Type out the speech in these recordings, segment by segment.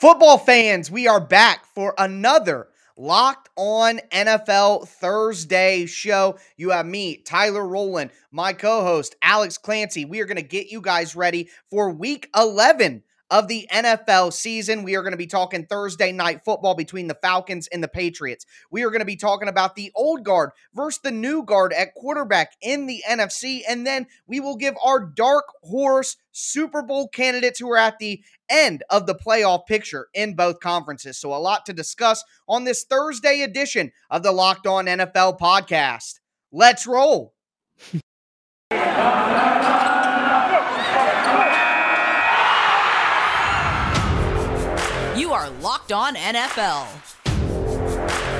Football fans, we are back for another Locked On NFL Thursday show. You have me, Tyler Rowland, my co host, Alex Clancy. We are going to get you guys ready for week 11 of the NFL season. We are going to be talking Thursday night football between the Falcons and the Patriots. We are going to be talking about the old guard versus the new guard at quarterback in the NFC. And then we will give our dark horse Super Bowl candidates who are at the end of the playoff picture in both conferences. So, a lot to discuss on this Thursday edition of the Locked On NFL podcast. Let's roll. are Locked On NFL,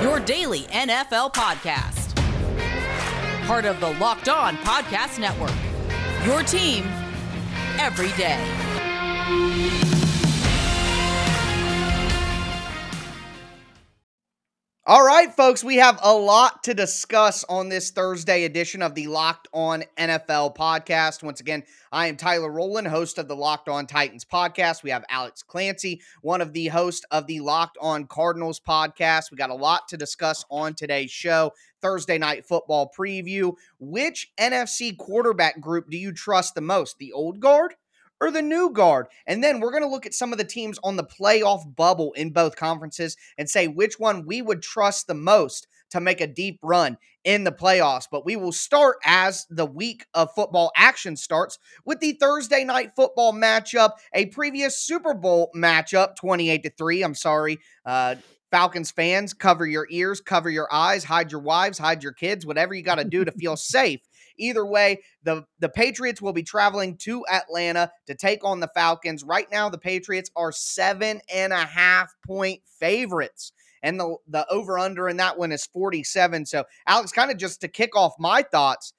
your daily NFL podcast. Part of the Locked On Podcast Network, your team every day. All right, folks, we have a lot to discuss on this Thursday edition of the Locked On NFL podcast. Once again, I am Tyler Rowland, host of the Locked On Titans podcast. We have Alex Clancy, one of the hosts of the Locked On Cardinals podcast. We got a lot to discuss on today's show. Thursday night football preview. Which NFC quarterback group do you trust the most? The old guard or the new guard. And then we're going to look at some of the teams on the playoff bubble in both conferences and say which one we would trust the most to make a deep run in the playoffs. But we will start as the week of football action starts with the Thursday night football matchup, a previous Super Bowl matchup, 28 to 3. I'm sorry. Uh, Falcons fans, cover your ears, cover your eyes, hide your wives, hide your kids, whatever you got to do to feel safe Either way, the, the Patriots will be traveling to Atlanta to take on the Falcons. Right now, the Patriots are seven and a half point favorites. And the, the over under in that one is 47. So, Alex, kind of just to kick off my thoughts,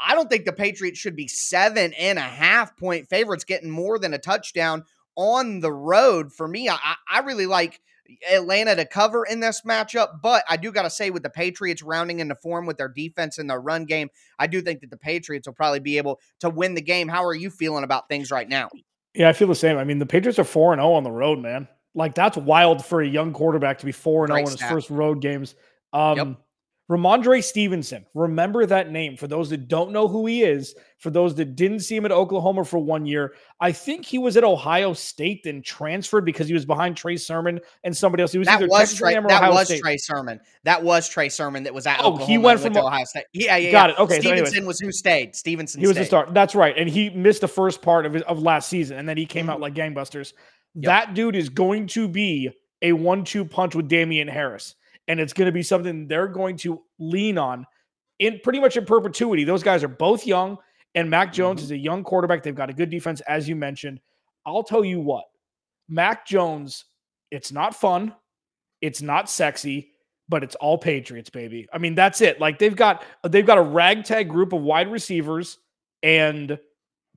I don't think the Patriots should be seven and a half point favorites, getting more than a touchdown on the road. For me, I, I really like Atlanta to cover in this matchup, but I do got to say, with the Patriots rounding into form with their defense and their run game, I do think that the Patriots will probably be able to win the game. How are you feeling about things right now? Yeah, I feel the same. I mean, the Patriots are 4 and 0 on the road, man. Like, that's wild for a young quarterback to be 4 and 0 in his first road games. Um, yep. Rhamondre Stevenson, remember that name. For those that don't know who he is, for those that didn't see him at Oklahoma for one year, I think he was at Ohio State then transferred because he was behind Trey Sermon and somebody else. He was that was Trey, that Ohio was State. Trey Sermon. That was Trey Sermon that was at. Oh, Oklahoma he went from Ohio State. Yeah, yeah, got it. Okay, Stevenson so was who stayed. Stevenson. He was stayed. the start. That's right, and he missed the first part of his, of last season, and then he came mm-hmm. out like gangbusters. Yep. That dude is going to be a one-two punch with Damien Harris and it's going to be something they're going to lean on in pretty much in perpetuity. Those guys are both young, and Mac Jones mm-hmm. is a young quarterback. They've got a good defense, as you mentioned. I'll tell you what, Mac Jones, it's not fun, it's not sexy, but it's all Patriots, baby. I mean, that's it. Like they've got they've got a ragtag group of wide receivers and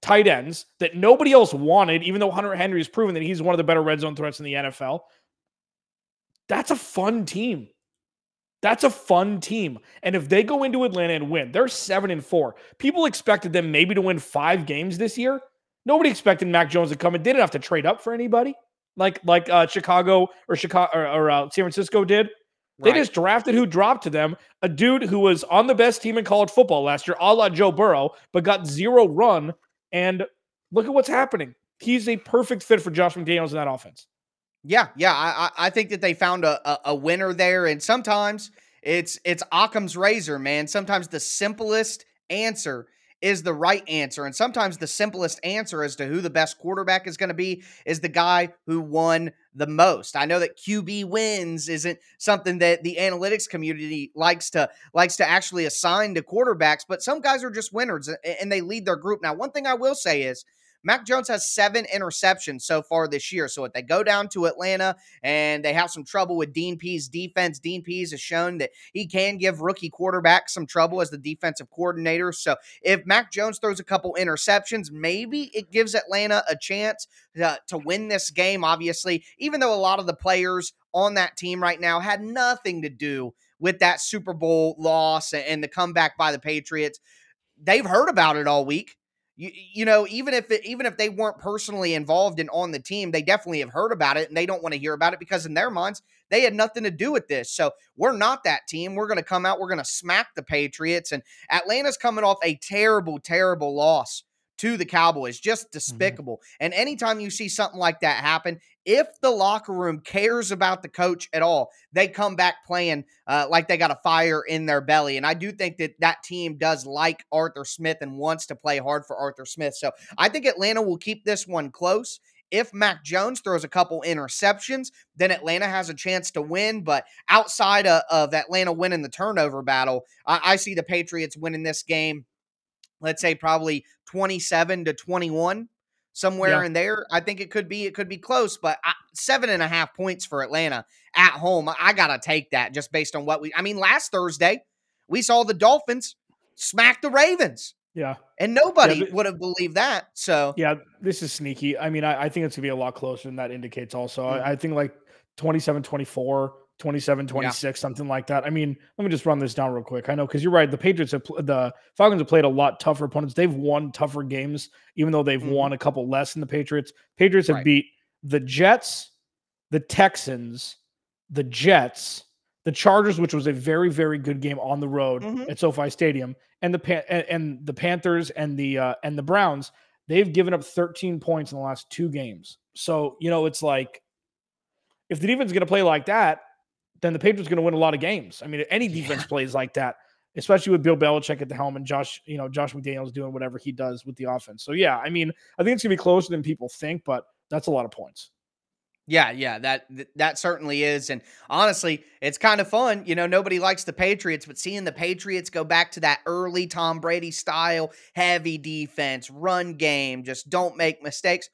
tight ends that nobody else wanted, even though Hunter Henry has proven that he's one of the better red zone threats in the NFL. That's a fun team. That's a fun team. And if they go into Atlanta and win, they're seven and four. People expected them maybe to win five games this year. Nobody expected Mac Jones to come and didn't have to trade up for anybody like like uh, Chicago or Chicago or, or uh, San Francisco did. Right. They just drafted who dropped to them a dude who was on the best team in college football last year, a la Joe Burrow, but got zero run. And look at what's happening. He's a perfect fit for Josh McDaniels in that offense. Yeah, yeah, I I think that they found a, a, winner there, and sometimes it's it's Occam's razor, man. Sometimes the simplest answer is the right answer, and sometimes the simplest answer as to who the best quarterback is going to be is the guy who won the most. I know that QB wins isn't something that the analytics community likes to likes to actually assign to quarterbacks, but some guys are just winners and they lead their group. Now, one thing I will say is Mac Jones has seven interceptions so far this year. So if they go down to Atlanta and they have some trouble with Dean Pees' defense, Dean Pees has shown that he can give rookie quarterbacks some trouble as the defensive coordinator. So if Mac Jones throws a couple interceptions, maybe it gives Atlanta a chance to, to win this game, obviously, even though a lot of the players on that team right now had nothing to do with that Super Bowl loss and the comeback by the Patriots. They've heard about it all week you, you know, even if it, even if they weren't personally involved and on the team, they definitely have heard about it and they don't want to hear about it because in their minds they had nothing to do with this. So we're not that team. We're going to come out. We're going to smack the Patriots. And Atlanta's coming off a terrible, terrible loss to the Cowboys. Just mm-hmm. despicable. Mm-hmm. And anytime you see something like that happen, if the locker room cares about the coach at all, they come back playing uh, like they got a fire in their belly. And I do think that that team does like Arthur Smith and wants to play hard for Arthur Smith. So I think Atlanta will keep this one close. If Mac Jones throws a couple interceptions, then Atlanta has a chance to win. But outside of, of Atlanta winning the turnover battle, I, I see the Patriots winning this game let's say probably 27 to 21 somewhere yeah. in there i think it could be it could be close but I, seven and a half points for atlanta at home i gotta take that just based on what we i mean last thursday we saw the dolphins smack the ravens yeah and nobody yeah, would have believed that so yeah this is sneaky i mean i, I think it's gonna be a lot closer than that indicates also mm-hmm. I, I think like 27 24 27 26 yeah. something like that i mean let me just run this down real quick i know because you're right the patriots have the falcons have played a lot tougher opponents they've won tougher games even though they've mm-hmm. won a couple less than the patriots patriots have right. beat the jets the texans the jets the chargers which was a very very good game on the road mm-hmm. at sofi stadium and the Pan- and, and, the panthers and the uh, and the browns they've given up 13 points in the last two games so you know it's like if the defense is going to play like that then the Patriots going to win a lot of games. I mean, any defense yeah. plays like that, especially with Bill Belichick at the helm and Josh, you know, Josh McDaniels doing whatever he does with the offense. So yeah, I mean, I think it's going to be closer than people think, but that's a lot of points. Yeah, yeah, that that certainly is, and honestly, it's kind of fun. You know, nobody likes the Patriots, but seeing the Patriots go back to that early Tom Brady style, heavy defense, run game, just don't make mistakes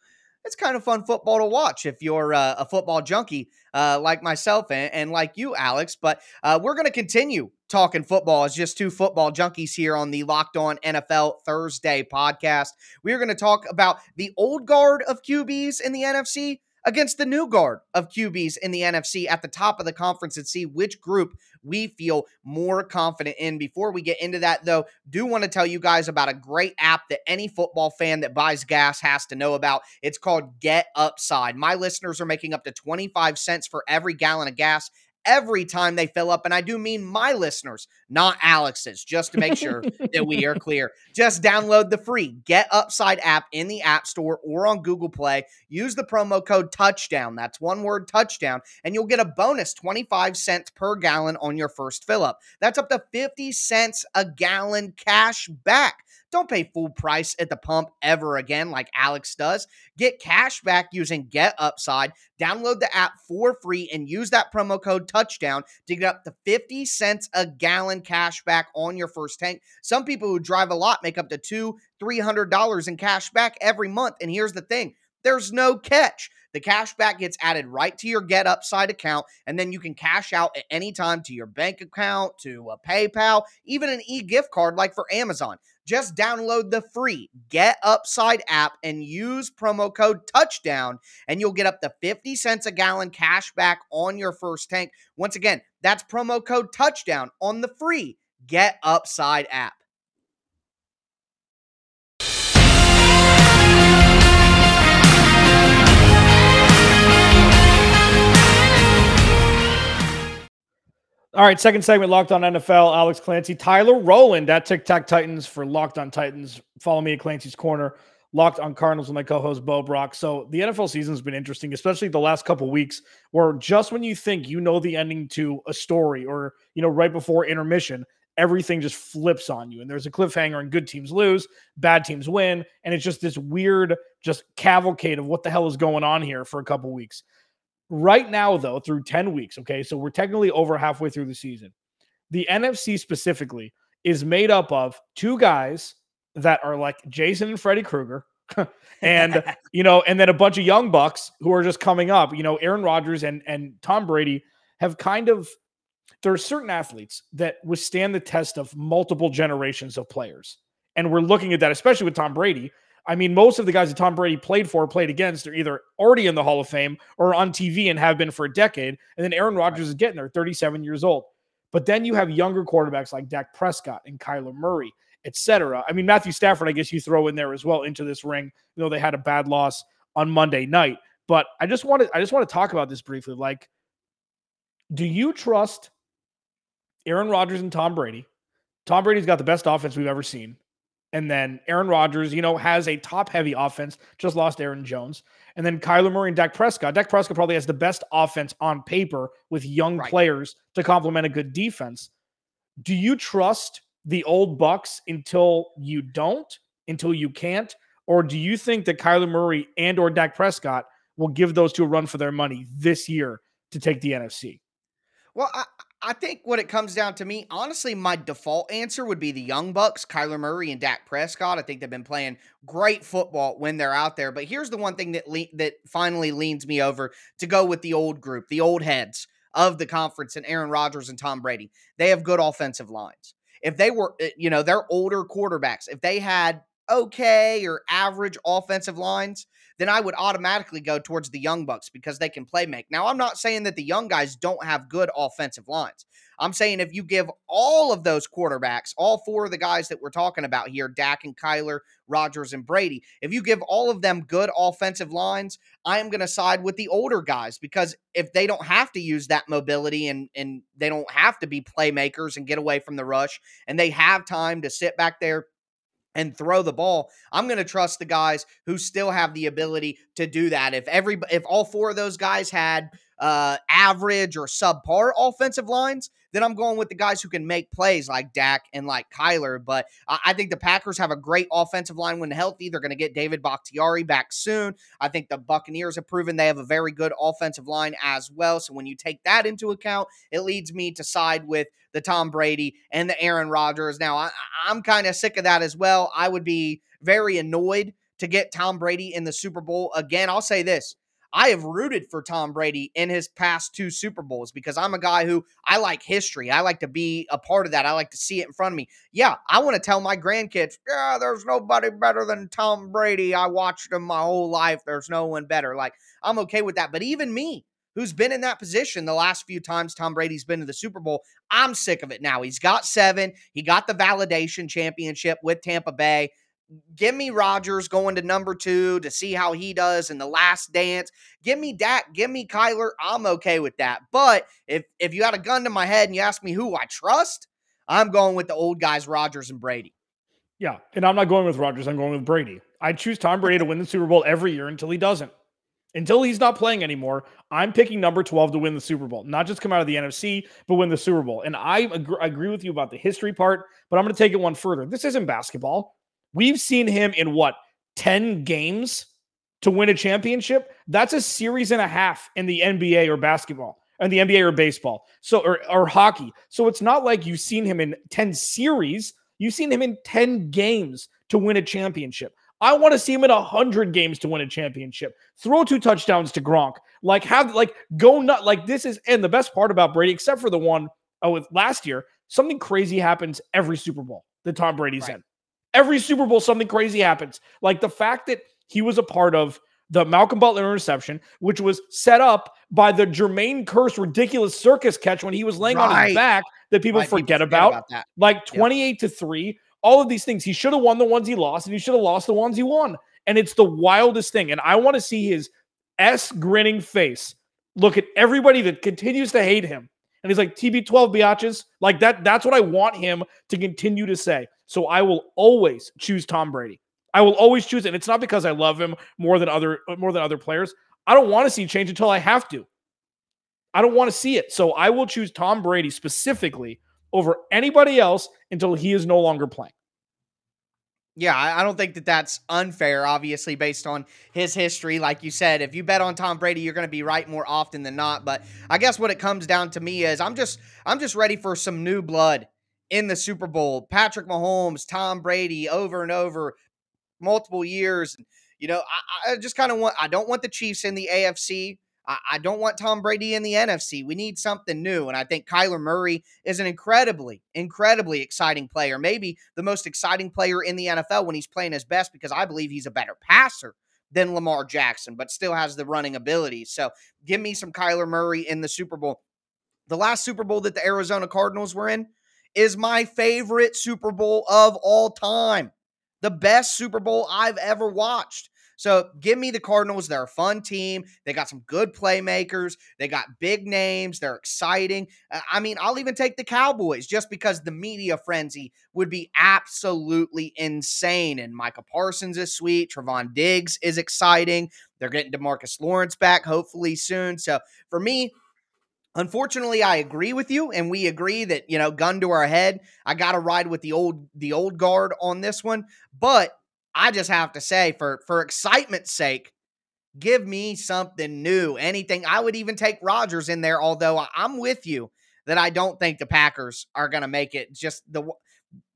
it's kind of fun football to watch if you're uh, a football junkie uh, like myself and, and, like you, Alex. But uh, we're going to continue talking football as just two football junkies here on the Locked On NFL Thursday podcast. We're going to talk about the old guard of QBs in the NFC against the new guard of QBs in the NFC at the top of the conference and see which group we feel more confident in. Before we get into that, though, do want to tell you guys about a great app that any football fan that buys gas has to know about. It's called Get Upside. My listeners are making up to 25 cents for every gallon of gas every time they fill up. And I do mean my listeners, not Alex's, just to make sure that we are clear. Just download the free Get Upside app in the App Store or on Google Play. Use the promo code touchdown. That's one word touchdown. And you'll get a bonus 25 cents per gallon on your first fill up. That's up to 50 cents a gallon cash back. Don't pay full price at the pump ever again like Alex does. Get cash back using Get Upside. Download the app for free and use that promo code touchdown to get up to 50 cents a gallon cash back on your first tank. Some people who drive a lot make up to two, $300 in cash back every month. And here's the thing there's no catch. The cash back gets added right to your Get Upside account, and then you can cash out at any time to your bank account, to a PayPal, even an e gift card like for Amazon. Just download the free Get Upside app and use promo code touchdown, and you'll get up to 50 cents a gallon cash back on your first tank. Once again, that's promo code touchdown on the free Get Upside app. All right, second segment, Locked On NFL. Alex Clancy, Tyler Rowland at Tic Tac Titans for Locked On Titans. Follow me at Clancy's Corner. Locked on Cardinals with my co-host Bo Brock. So the NFL season has been interesting, especially the last couple weeks, where just when you think you know the ending to a story, or you know right before intermission, everything just flips on you, and there's a cliffhanger, and good teams lose, bad teams win, and it's just this weird, just cavalcade of what the hell is going on here for a couple weeks. Right now, though, through 10 weeks, okay, so we're technically over halfway through the season. The NFC specifically is made up of two guys that are like Jason and Freddy Krueger. and you know, and then a bunch of young bucks who are just coming up. You know, Aaron Rodgers and and Tom Brady have kind of there are certain athletes that withstand the test of multiple generations of players. And we're looking at that, especially with Tom Brady, I mean, most of the guys that Tom Brady played for, played against, are either already in the Hall of Fame or on TV and have been for a decade. And then Aaron Rodgers is getting there, 37 years old. But then you have younger quarterbacks like Dak Prescott and Kyler Murray etc. I mean, Matthew Stafford, I guess you throw in there as well into this ring, you know, they had a bad loss on Monday night. But I just want to I just want to talk about this briefly. Like, do you trust Aaron Rodgers and Tom Brady? Tom Brady's got the best offense we've ever seen. And then Aaron Rodgers, you know, has a top heavy offense, just lost Aaron Jones. And then Kyler Murray and Dak Prescott. Dak Prescott probably has the best offense on paper with young right. players to complement a good defense. Do you trust the old Bucks until you don't, until you can't? Or do you think that Kyler Murray and or Dak Prescott will give those two a run for their money this year to take the NFC? Well, I, I think what it comes down to me, honestly, my default answer would be the Young Bucks, Kyler Murray and Dak Prescott. I think they've been playing great football when they're out there. But here's the one thing that le- that finally leans me over to go with the old group, the old heads of the conference, and Aaron Rodgers and Tom Brady. They have good offensive lines. If they were, eh, you know, they're older quarterbacks. If they had okay or average offensive lines, then I would automatically go towards the young bucks because they can play make. Now, I'm not saying that the young guys don't have good offensive lines. I'm saying if you give all of those quarterbacks, all four of the guys that we're talking about here, Dak and Kyler, Rodgers and Brady, if you give all of them good offensive lines, I am going to side with the older guys because if they don't have to use that mobility and and they don't have to be playmakers and get away from the rush and they have time to sit back there and throw the ball, I'm going to trust the guys who still have the ability to do that. If every if all four of those guys had uh, average or subpar offensive lines, then I'm going with the guys who can make plays like Dak and like Kyler. But I, I think the Packers have a great offensive line when healthy. They're going to get David Bakhtiari back soon. I think the Buccaneers have proven they have a very good offensive line as well. So when you take that into account, it leads me to side with the Tom Brady and the Aaron Rodgers. Now, I, I'm kind of sick of that as well. I would be very annoyed to get Tom Brady in the Super Bowl again. I'll say this I have rooted for Tom Brady in his past two Super Bowls because I'm a guy who I like history. I like to be a part of that. I like to see it in front of me. Yeah, I want to tell my grandkids, yeah, there's nobody better than Tom Brady. I watched him my whole life. There's no one better. Like, I'm okay with that. But even me, who's been in that position the last few times Tom Brady's been to the Super Bowl, I'm sick of it now. He's got seven, he got the validation championship with Tampa Bay give me Rodgers going to number two to see how he does in the last dance. Give me Dak, give me Kyler. I'm okay with that. But if if you had a gun to my head and you ask me who I trust, I'm going with the old guys, Rodgers and Brady. Yeah, and I'm not going with Rodgers. I'm going with Brady. I choose Tom Brady to win the Super Bowl every year until he doesn't. Until he's not playing anymore, I'm picking number 12 to win the Super Bowl. Not just come out of the NFC, but win the Super Bowl. And I agree, with you about the history part, but I'm going to take it one further. This isn't basketball. We've seen him in what, 10 games to win a championship? That's a series and a half in the NBA or basketball, and the NBA or baseball. So or, or hockey. So it's not like you've seen him in 10 series. You've seen him in 10 games to win a championship. I want to see him in a 100 games to win a championship. Throw two touchdowns to Gronk. Like have like go nut like this is and the best part about Brady except for the one oh with last year, something crazy happens every Super Bowl that Tom Brady's right. in. Every Super Bowl, something crazy happens. Like the fact that he was a part of the Malcolm Butler interception, which was set up by the Jermaine Kearse ridiculous circus catch when he was laying right. on his back that people right. forget, people about. about that. Like 28 yep. to 3, all of these things. He should have won the ones he lost, and he should have lost the ones he won. And it's the wildest thing. And I want to see his S grinning face look at everybody that continues to hate him. And he's like, TB12 biatches. Like that, that's what I want him to continue to say. So I will always choose Tom Brady. I will always choose. And it's not because I love him more than other more than other players. I don't want to see change until I have to. I don't want to see it. So I will choose Tom Brady specifically over anybody else until he is no longer playing. Yeah, I don't think that that's unfair, obviously, based on his history. Like you said, if you bet on Tom Brady, you're going to be right more often than not. But I guess what it comes down to me is I'm just I'm just ready for some new blood in the Super Bowl. Patrick Mahomes, Tom Brady, over and over, multiple years. You know, I, I just kind of want, I don't want the Chiefs in the AFC. I, I don't want Tom Brady in the NFC. We need something new. And I think Kyler Murray is an incredibly, incredibly exciting player. Maybe the most exciting player in the NFL when he's playing his best because I believe he's a better passer than Lamar Jackson, but still has the running ability. So give me some Kyler Murray in the Super Bowl. The last Super Bowl that the Arizona Cardinals were in, is my favorite Super Bowl of all time. The best Super Bowl I've ever watched. So give me the Cardinals. They're a fun team. They got some good playmakers. They got big names. They're exciting. Uh, I mean, I'll even take the Cowboys just because the media frenzy would be absolutely insane. And Micah Parsons is sweet. Trevon Diggs is exciting. They're getting Demarcus Lawrence back hopefully soon. So for me, Unfortunately, I agree with you, and we agree that you know, gun to our head, I got to ride with the old the old guard on this one. But I just have to say, for for excitement's sake, give me something new. Anything. I would even take Rodgers in there, although I'm with you that I don't think the Packers are going to make it. Just the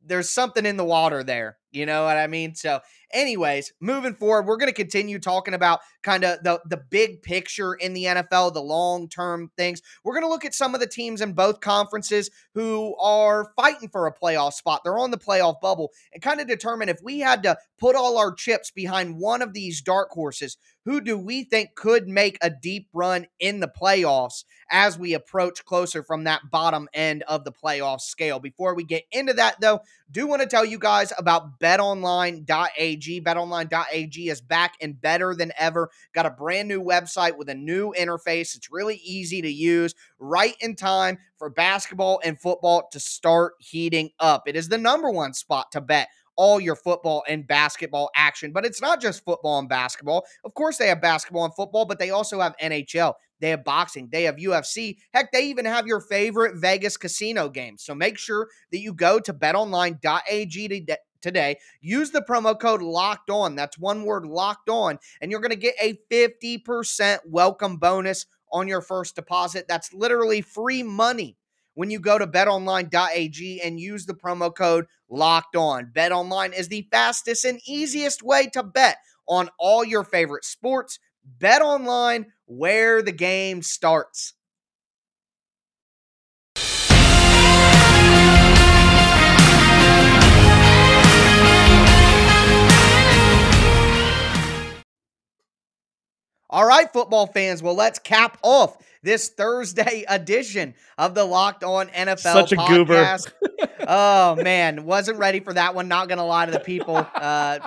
there's something in the water there. You know what I mean? So, anyways, moving forward, we're going to continue talking about kind of the the big picture in the NFL, the long term things. We're going to look at some of the teams in both conferences who are fighting for a playoff spot. They're on the playoff bubble, and kind of determine if we had to put all our chips behind one of these dark horses, who do we think could make a deep run in the playoffs as we approach closer from that bottom end of the playoff scale? Before we get into that, though, do want to tell you guys about betonline.ag. Betonline.ag is back and better than ever. Got a brand new website with a new interface. It's really easy to use, right in time for basketball and football to start heating up. It is the number one spot to bet all your football and basketball action. But it's not just football and basketball. Of course, they have basketball and football, but they also have NHL. They have boxing. They have UFC. Heck, they even have your favorite Vegas casino games. So make sure that you go to betonline.ag today. Use the promo code locked on. That's one word locked on. And you're going to get a 50% welcome bonus on your first deposit. That's literally free money when you go to betonline.ag and use the promo code locked on. BetOnline is the fastest and easiest way to bet on all your favorite sports. BetOnline, where the game starts. All right, football fans. Well, let's cap off this Thursday edition of the Locked On NFL Such a podcast. goober. oh man, wasn't ready for that one. Not gonna lie to the people. Uh,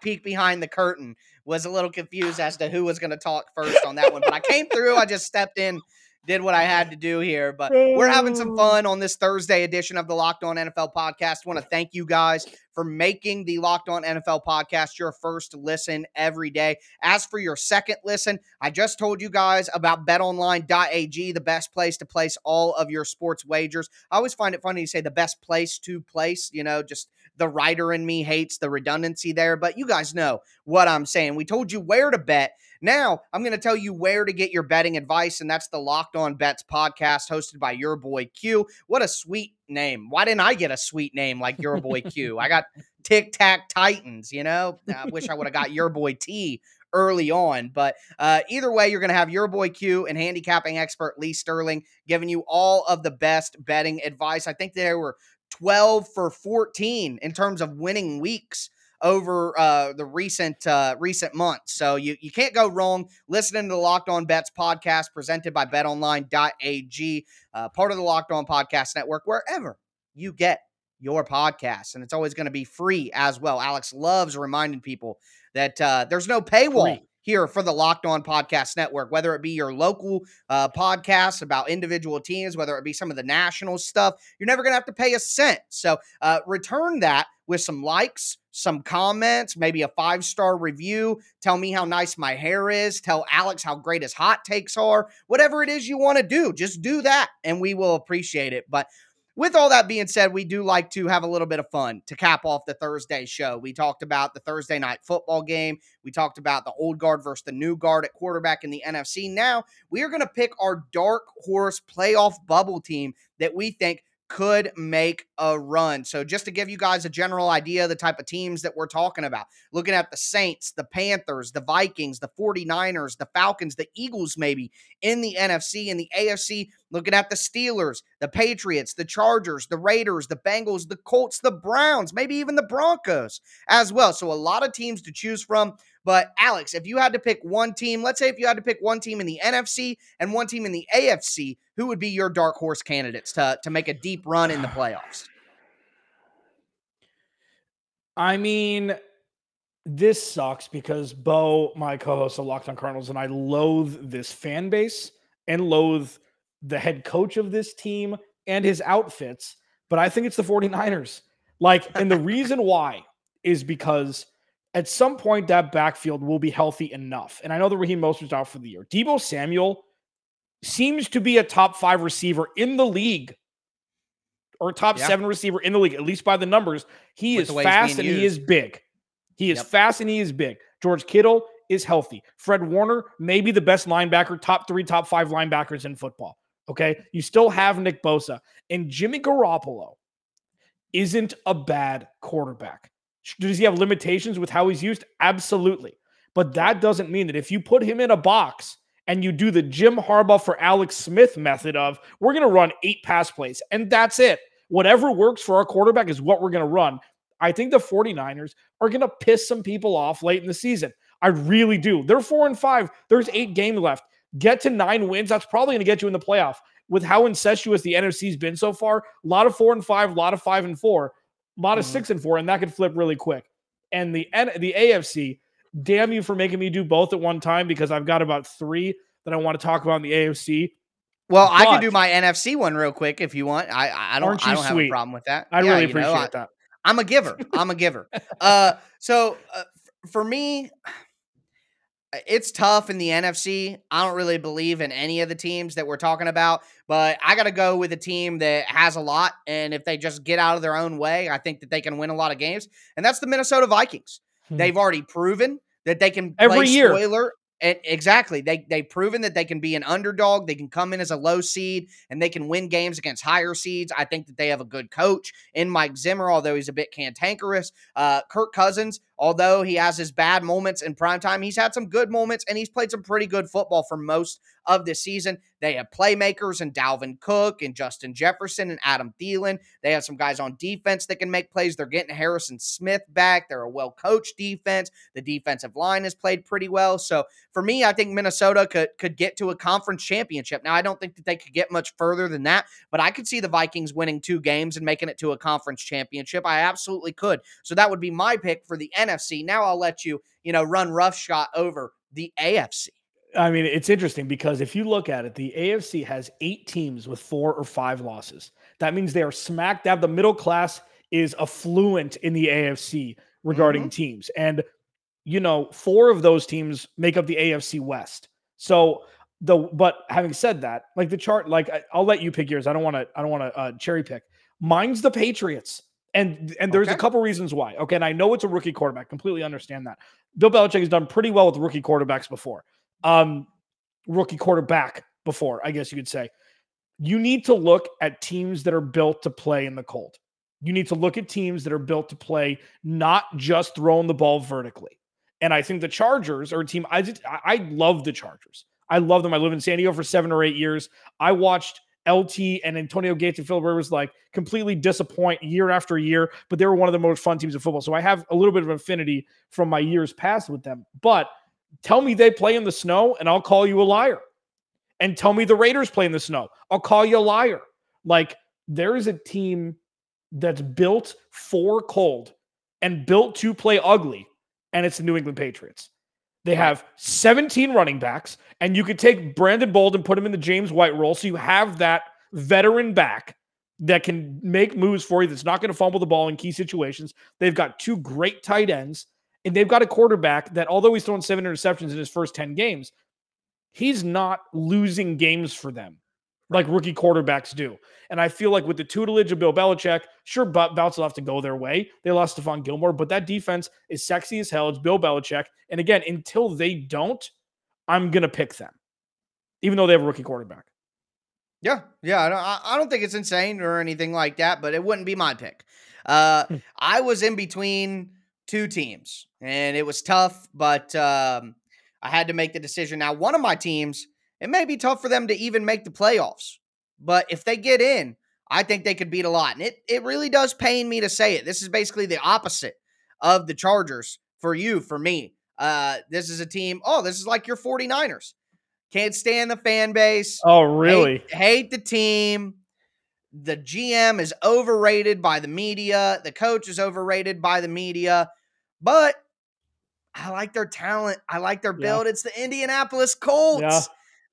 peek behind the curtain. Was a little confused as to who was gonna talk first on that one, but I came through. I just stepped in did what I had to do here. But we're having some fun on this Thursday edition of the Locked On NFL podcast. Want to thank you guys for making the Locked On NFL podcast your first listen every day. As for your second listen, I just told you guys about betonline.ag, the best place to place all of your sports wagers. I always find it funny to say the best place to place, you know, just the writer in me hates the redundancy there, but you guys know what I'm saying. We told you where to bet. Now, I'm going to tell you where to get your betting advice, and that's the Locked On Bets podcast hosted by your boy Q. What a sweet name. Why didn't I get a sweet name like your boy Q? I got Tic Tac Titans, you know? I wish I would have got your boy T early on. But uh, either way, you're going to have your boy Q and handicapping expert Lee Sterling giving you all of the best betting advice. I think there were 12 for 14 in terms of winning weeks over uh, the recent uh, recent months. So you, you can't go wrong listening to the Locked On Bets podcast presented by betonline.ag, uh, part of the Locked On Podcast Network, wherever you get your podcast. And it's always going to be free as well. Alex loves reminding people that uh, there's no paywall. Free here for the Locked On Podcast Network, whether it be your local uh, podcasts about individual teams, whether it be some of the national stuff, you're never going to have to pay a cent. So uh, return that with some likes, some comments, maybe a five star review. Tell me how nice my hair is. Tell Alex how great his hot takes are. Whatever it is you want to do, just do that and we will appreciate it. But with all that being said, we do like to have a little bit of fun to cap off the Thursday show. We talked about the Thursday night football game. We talked about the old guard versus the new guard at quarterback in the NFC. Now we are going to pick our dark horse playoff bubble team that we think could make a run. So, just to give you guys a general idea of the type of teams that we're talking about, looking at the Saints, the Panthers, the Vikings, the 49ers, the Falcons, the Eagles, maybe in the NFC and the AFC, looking at the Steelers, the Patriots, the Chargers, the Raiders, the Bengals, the Colts, the Browns, maybe even the Broncos as well. So, a lot of teams to choose from. But Alex, if you had to pick one team, let's say if you had to pick one team in the NFC and one team in the AFC, who would be your dark horse candidates to to make a deep run in the playoffs? I mean, this sucks because Bo, my co-host of Locked On Cardinals, and I loathe this fan base and loathe the head coach of this team and his outfits. But I think it's the 49ers. Like, and the reason why is because at some point that backfield will be healthy enough. And I know that Raheem Mostert's out for the year. Deebo Samuel seems to be a top five receiver in the league or top seven receiver in the league, at least by the numbers. He With is fast and used. he is big. He is yep. fast and he is big. George Kittle is healthy. Fred Warner, maybe the best linebacker, top three, top five linebackers in football. Okay. You still have Nick Bosa. And Jimmy Garoppolo isn't a bad quarterback. Does he have limitations with how he's used? Absolutely. But that doesn't mean that if you put him in a box and you do the Jim Harbaugh for Alex Smith method of we're going to run eight pass plays and that's it. Whatever works for our quarterback is what we're going to run. I think the 49ers are going to piss some people off late in the season. I really do. They're four and five. There's eight games left. Get to nine wins. That's probably going to get you in the playoff. With how incestuous the NFC's been so far, a lot of four and five, a lot of five and four, a lot of mm-hmm. six and four, and that could flip really quick. And the the AFC, damn you for making me do both at one time because I've got about three that I want to talk about in the AFC. Well, but, I can do my NFC one real quick if you want. I I don't I don't have a problem with that. I yeah, really appreciate know, I, that. I'm a giver. I'm a giver. uh, so uh, for me, it's tough in the NFC. I don't really believe in any of the teams that we're talking about, but I got to go with a team that has a lot. And if they just get out of their own way, I think that they can win a lot of games. And that's the Minnesota Vikings. Hmm. They've already proven that they can every year. Spoiler and exactly. They they've proven that they can be an underdog. They can come in as a low seed and they can win games against higher seeds. I think that they have a good coach in Mike Zimmer, although he's a bit cantankerous. Uh, Kirk Cousins, although he has his bad moments in prime time, he's had some good moments and he's played some pretty good football for most of this season. They have playmakers and Dalvin Cook and Justin Jefferson and Adam Thielen. They have some guys on defense that can make plays. They're getting Harrison Smith back. They're a well coached defense. The defensive line has played pretty well. So for me, I think Minnesota could could get to a conference championship. Now I don't think that they could get much further than that, but I could see the Vikings winning two games and making it to a conference championship. I absolutely could. So that would be my pick for the NFC. Now I'll let you, you know, run roughshod over the AFC. I mean, it's interesting because if you look at it, the AFC has eight teams with four or five losses. That means they are smack dab. The middle class is affluent in the AFC regarding mm-hmm. teams. And, you know, four of those teams make up the AFC West. So, the but having said that, like the chart, like I, will let you pick yours. I don't want to. I don't want to uh, cherry pick. Mine's the Patriots, and and there's okay. a couple reasons why. Okay, and I know it's a rookie quarterback. Completely understand that. Bill Belichick has done pretty well with rookie quarterbacks before um, rookie quarterback before, I guess you could say. You need to look at teams that are built to play in the cold. You need to look at teams that are built to play not just throwing the ball vertically. And I think the Chargers are a team. I just, I love the Chargers. I love them. I lived in San Diego for seven or eight years. I watched LT and Antonio Gates and Philip Rivers like completely disappoint year after year, but they were one of the most fun teams of football. So I have a little bit of affinity from my years past with them. But Tell me they play in the snow, and I'll call you a liar. And tell me the Raiders play in the snow. I'll call you a liar. Like there is a team that's built for cold and built to play ugly, and it's the New England Patriots. They have 17 running backs, and you could take Brandon Bolden put him in the James White role. So you have that veteran back that can make moves for you that's not going to fumble the ball in key situations. They've got two great tight ends. And they've got a quarterback that, although he's thrown seven interceptions in his first 10 games, he's not losing games for them like rookie quarterbacks do. And I feel like with the tutelage of Bill Belichick, sure, but Bouts will have to go their way. They lost Stephon Gilmore, but that defense is sexy as hell. It's Bill Belichick. And again, until they don't, I'm going to pick them, even though they have a rookie quarterback. Yeah, yeah. I don't, I don't think it's insane or anything like that, but it wouldn't be my pick. Uh, hmm. I was in between two teams, and it was tough, but um, I had to make the decision. Now, one of my teams, it may be tough for them to even make the playoffs, but if they get in, I think they could beat a lot. And it, it really does pain me to say it. This is basically the opposite of the Chargers for you, for me. Uh, this is a team, oh, this is like your 49ers. Can't stand the fan base. Oh, really? Hate, hate the team. the GM is overrated by the media, the coach is overrated by the media, but I like their talent. I like their build. Yeah. It's the Indianapolis Colts. Yeah.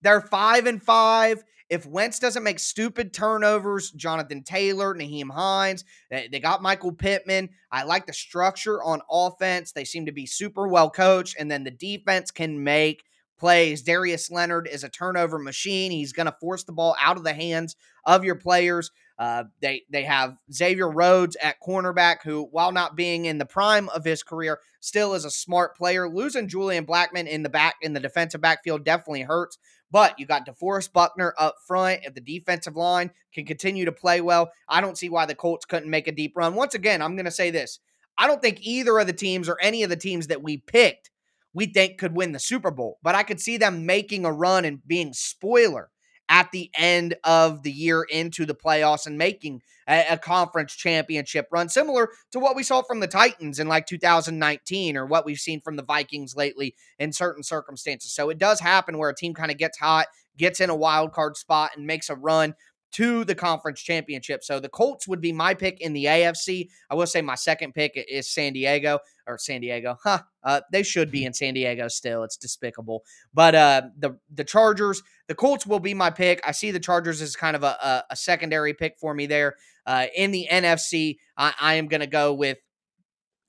They're five and five. If Wentz doesn't make stupid turnovers, Jonathan Taylor, Nyheim Hines, they, they got Michael Pittman. I like the structure on offense. They seem to be super well coached, and then the defense can make plays. Darius Leonard is a turnover machine. He's going to force the ball out of the hands of your players. Uh, they they have Xavier Rhodes at cornerback, who, while not being in the prime of his career, still is a smart player. Losing Julian Blackmon in the back in the defensive backfield definitely hurts. But you got DeForest Buckner up front. If the defensive line can continue to play well, I don't see why the Colts couldn't make a deep run. Once again, I'm going to say this: I don't think either of the teams or any of the teams that we picked we think could win the Super Bowl, but I could see them making a run and being spoiler at the end of the year into the playoffs and making a, a, conference championship run, similar to what we saw from the Titans in like 2019 or what we've seen from the Vikings lately in certain circumstances. So it does happen where a team kind of gets hot, gets in a wild card spot, and makes a run to the conference championship. So the Colts would be my pick in the AFC. I will say my second pick is San Diego or San Diego. Huh. Uh, they should be in San Diego still. It's despicable. But uh, the the Chargers, the Colts will be my pick. I see the Chargers as kind of a, a, a secondary pick for me there. Uh, in the NFC, I, I am going to go with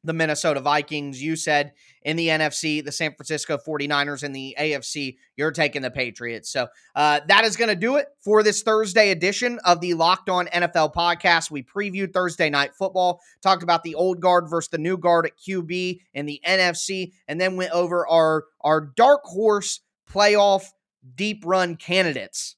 the Minnesota Vikings. You said in the NFC, the San Francisco 49ers. In the AFC, you're taking the Patriots. So uh, that is going to do it for this Thursday edition of the Locked On NFL podcast. We previewed Thursday night football, talked about the old guard versus the new guard at QB in the NFC, and then went over our, our dark horse playoff deep run candidates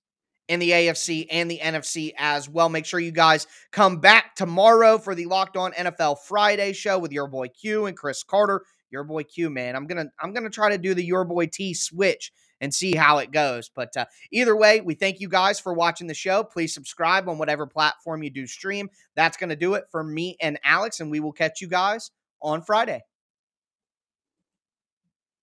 in the AFC and the NFC as well. Make sure you guys come back tomorrow for the Locked On NFL Friday show with your boy Q and Chris Carter. Your boy Q, man. I'm gonna I'm gonna try to do the your boy T switch and see how it goes. But uh, either way, we thank you guys for watching the show. Please subscribe on whatever platform you do stream. That's gonna do it for me and Alex, and we will catch you guys on Friday.